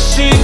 she